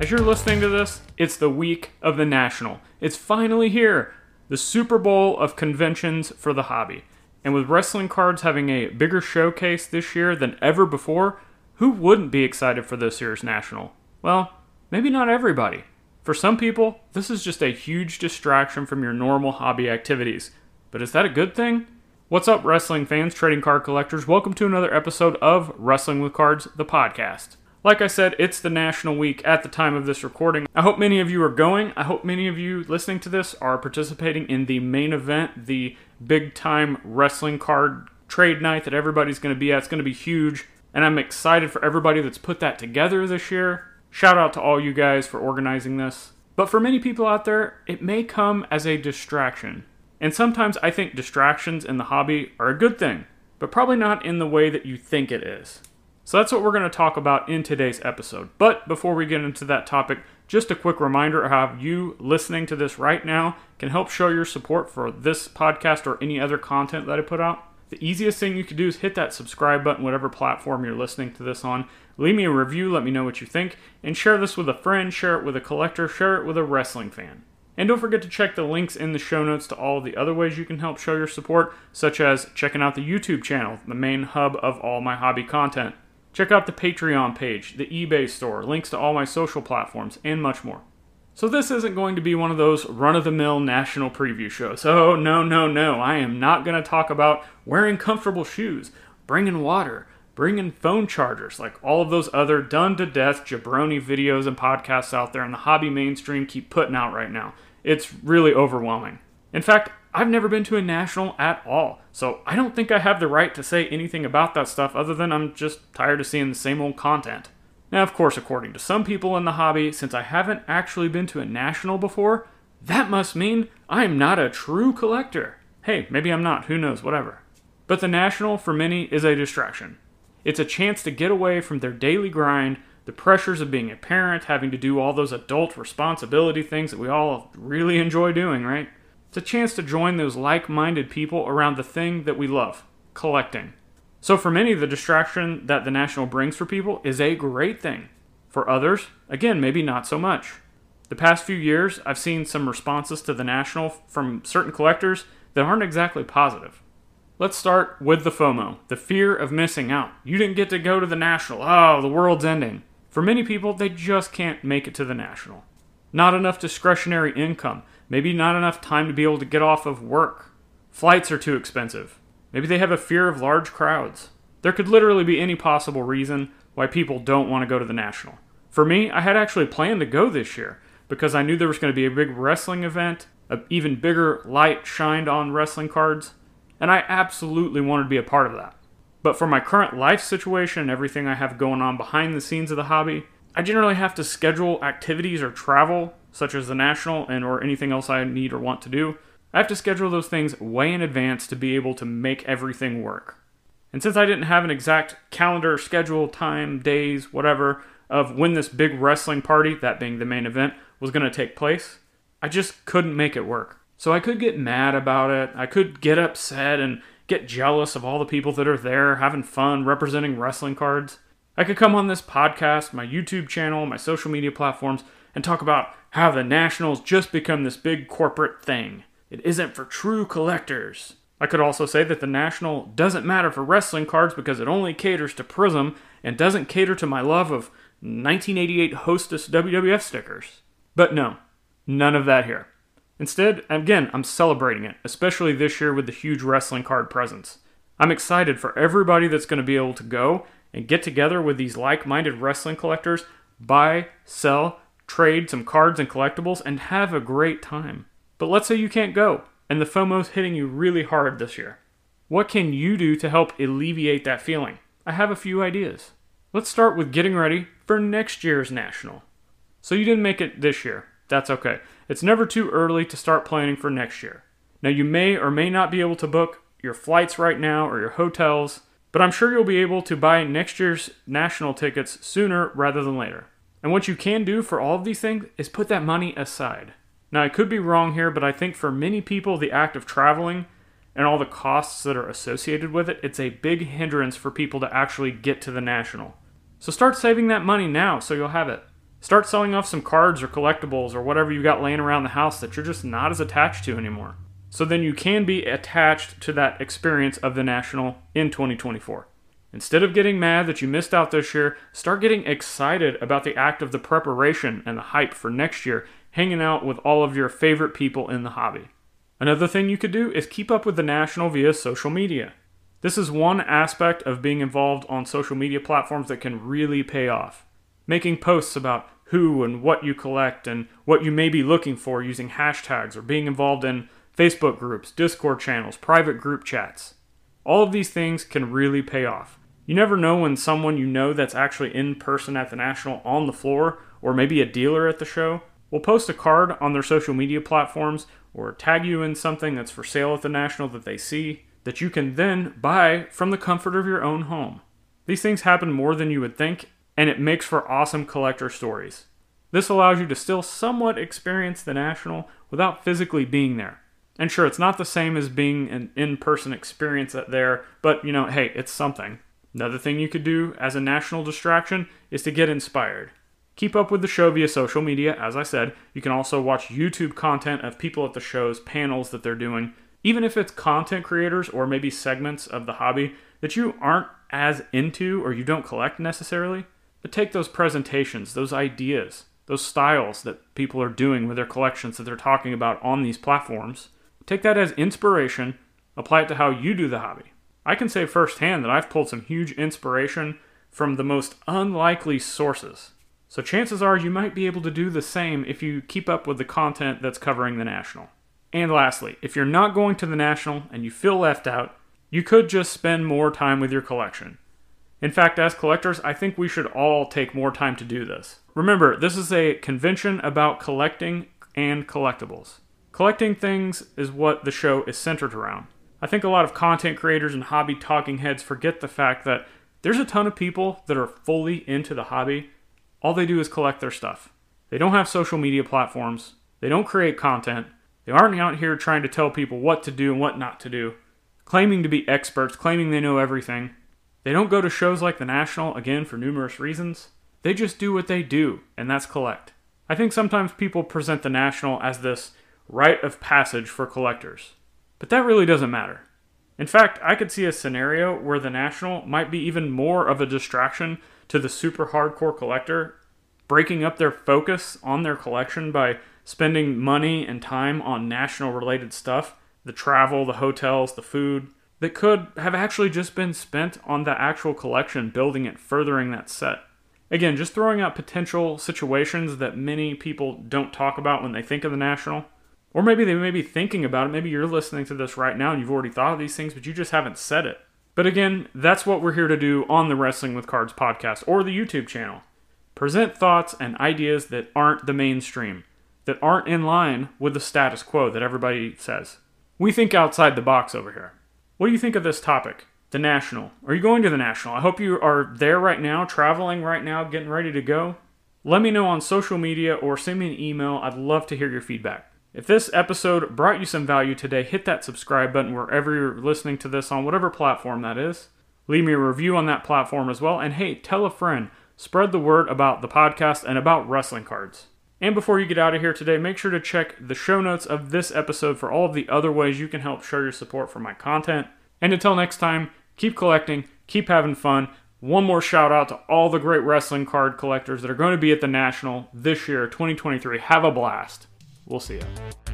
As you're listening to this, it's the week of the National. It's finally here, the Super Bowl of conventions for the hobby. And with wrestling cards having a bigger showcase this year than ever before, who wouldn't be excited for this year's National? Well, maybe not everybody. For some people, this is just a huge distraction from your normal hobby activities. But is that a good thing? What's up, wrestling fans, trading card collectors? Welcome to another episode of Wrestling with Cards, the podcast. Like I said, it's the National Week at the time of this recording. I hope many of you are going. I hope many of you listening to this are participating in the main event, the big time wrestling card trade night that everybody's going to be at. It's going to be huge, and I'm excited for everybody that's put that together this year. Shout out to all you guys for organizing this. But for many people out there, it may come as a distraction. And sometimes I think distractions in the hobby are a good thing, but probably not in the way that you think it is. So that's what we're going to talk about in today's episode. But before we get into that topic, just a quick reminder of how you listening to this right now can help show your support for this podcast or any other content that I put out. The easiest thing you can do is hit that subscribe button, whatever platform you're listening to this on. Leave me a review, let me know what you think, and share this with a friend, share it with a collector, share it with a wrestling fan. And don't forget to check the links in the show notes to all the other ways you can help show your support, such as checking out the YouTube channel, the main hub of all my hobby content. Check out the Patreon page, the eBay store, links to all my social platforms, and much more. So, this isn't going to be one of those run of the mill national preview shows. Oh, no, no, no. I am not going to talk about wearing comfortable shoes, bringing water, bringing phone chargers, like all of those other done to death jabroni videos and podcasts out there in the hobby mainstream keep putting out right now. It's really overwhelming. In fact, I've never been to a national at all, so I don't think I have the right to say anything about that stuff other than I'm just tired of seeing the same old content. Now, of course, according to some people in the hobby, since I haven't actually been to a national before, that must mean I'm not a true collector. Hey, maybe I'm not, who knows, whatever. But the national, for many, is a distraction. It's a chance to get away from their daily grind, the pressures of being a parent, having to do all those adult responsibility things that we all really enjoy doing, right? It's a chance to join those like minded people around the thing that we love collecting. So, for many, the distraction that the National brings for people is a great thing. For others, again, maybe not so much. The past few years, I've seen some responses to the National from certain collectors that aren't exactly positive. Let's start with the FOMO, the fear of missing out. You didn't get to go to the National. Oh, the world's ending. For many people, they just can't make it to the National. Not enough discretionary income. Maybe not enough time to be able to get off of work. Flights are too expensive. Maybe they have a fear of large crowds. There could literally be any possible reason why people don't want to go to the National. For me, I had actually planned to go this year because I knew there was going to be a big wrestling event, an even bigger light shined on wrestling cards, and I absolutely wanted to be a part of that. But for my current life situation and everything I have going on behind the scenes of the hobby, I generally have to schedule activities or travel, such as the National and or anything else I need or want to do, I have to schedule those things way in advance to be able to make everything work. And since I didn't have an exact calendar, schedule, time, days, whatever, of when this big wrestling party, that being the main event, was going to take place, I just couldn't make it work. So I could get mad about it. I could get upset and get jealous of all the people that are there having fun representing wrestling cards. I could come on this podcast, my YouTube channel, my social media platforms, and talk about how the Nationals just become this big corporate thing. It isn't for true collectors. I could also say that the National doesn't matter for wrestling cards because it only caters to Prizm and doesn't cater to my love of 1988 Hostess WWF stickers. But no, none of that here. Instead, again, I'm celebrating it, especially this year with the huge wrestling card presence. I'm excited for everybody that's going to be able to go and get together with these like minded wrestling collectors, buy, sell, trade some cards and collectibles, and have a great time. But let's say you can't go, and the FOMO's hitting you really hard this year. What can you do to help alleviate that feeling? I have a few ideas. Let's start with getting ready for next year's National. So you didn't make it this year. That's okay. It's never too early to start planning for next year. Now, you may or may not be able to book your flights right now or your hotels, but I'm sure you'll be able to buy next year's national tickets sooner rather than later. And what you can do for all of these things is put that money aside. Now, I could be wrong here, but I think for many people, the act of traveling and all the costs that are associated with it, it's a big hindrance for people to actually get to the national. So start saving that money now so you'll have it. Start selling off some cards or collectibles or whatever you got laying around the house that you're just not as attached to anymore. So then you can be attached to that experience of the National in 2024. Instead of getting mad that you missed out this year, start getting excited about the act of the preparation and the hype for next year, hanging out with all of your favorite people in the hobby. Another thing you could do is keep up with the National via social media. This is one aspect of being involved on social media platforms that can really pay off. Making posts about who and what you collect and what you may be looking for using hashtags or being involved in Facebook groups, Discord channels, private group chats. All of these things can really pay off. You never know when someone you know that's actually in person at the National on the floor, or maybe a dealer at the show, will post a card on their social media platforms or tag you in something that's for sale at the National that they see that you can then buy from the comfort of your own home. These things happen more than you would think, and it makes for awesome collector stories. This allows you to still somewhat experience the National without physically being there. And sure, it's not the same as being an in person experience at there, but you know, hey, it's something. Another thing you could do as a national distraction is to get inspired. Keep up with the show via social media, as I said. You can also watch YouTube content of people at the shows, panels that they're doing, even if it's content creators or maybe segments of the hobby that you aren't as into or you don't collect necessarily. But take those presentations, those ideas, those styles that people are doing with their collections that they're talking about on these platforms, take that as inspiration, apply it to how you do the hobby. I can say firsthand that I've pulled some huge inspiration from the most unlikely sources. So chances are you might be able to do the same if you keep up with the content that's covering the National. And lastly, if you're not going to the National and you feel left out, you could just spend more time with your collection. In fact, as collectors, I think we should all take more time to do this. Remember, this is a convention about collecting and collectibles. Collecting things is what the show is centered around. I think a lot of content creators and hobby talking heads forget the fact that there's a ton of people that are fully into the hobby. All they do is collect their stuff. They don't have social media platforms, they don't create content, they aren't out here trying to tell people what to do and what not to do, claiming to be experts, claiming they know everything. They don't go to shows like the National, again, for numerous reasons. They just do what they do, and that's collect. I think sometimes people present the National as this rite of passage for collectors, but that really doesn't matter. In fact, I could see a scenario where the National might be even more of a distraction to the super hardcore collector, breaking up their focus on their collection by spending money and time on National related stuff the travel, the hotels, the food that could have actually just been spent on the actual collection, building it, furthering that set. Again, just throwing out potential situations that many people don't talk about when they think of the National. Or maybe they may be thinking about it. Maybe you're listening to this right now and you've already thought of these things, but you just haven't said it. But again, that's what we're here to do on the Wrestling with Cards podcast or the YouTube channel. Present thoughts and ideas that aren't the mainstream, that aren't in line with the status quo that everybody says. We think outside the box over here. What do you think of this topic? The National. Are you going to the National? I hope you are there right now, traveling right now, getting ready to go. Let me know on social media or send me an email. I'd love to hear your feedback. If this episode brought you some value today, hit that subscribe button wherever you're listening to this on whatever platform that is. Leave me a review on that platform as well. And hey, tell a friend. Spread the word about the podcast and about wrestling cards. And before you get out of here today, make sure to check the show notes of this episode for all of the other ways you can help show your support for my content. And until next time, keep collecting, keep having fun. One more shout out to all the great wrestling card collectors that are going to be at the National this year, 2023. Have a blast. We'll see you.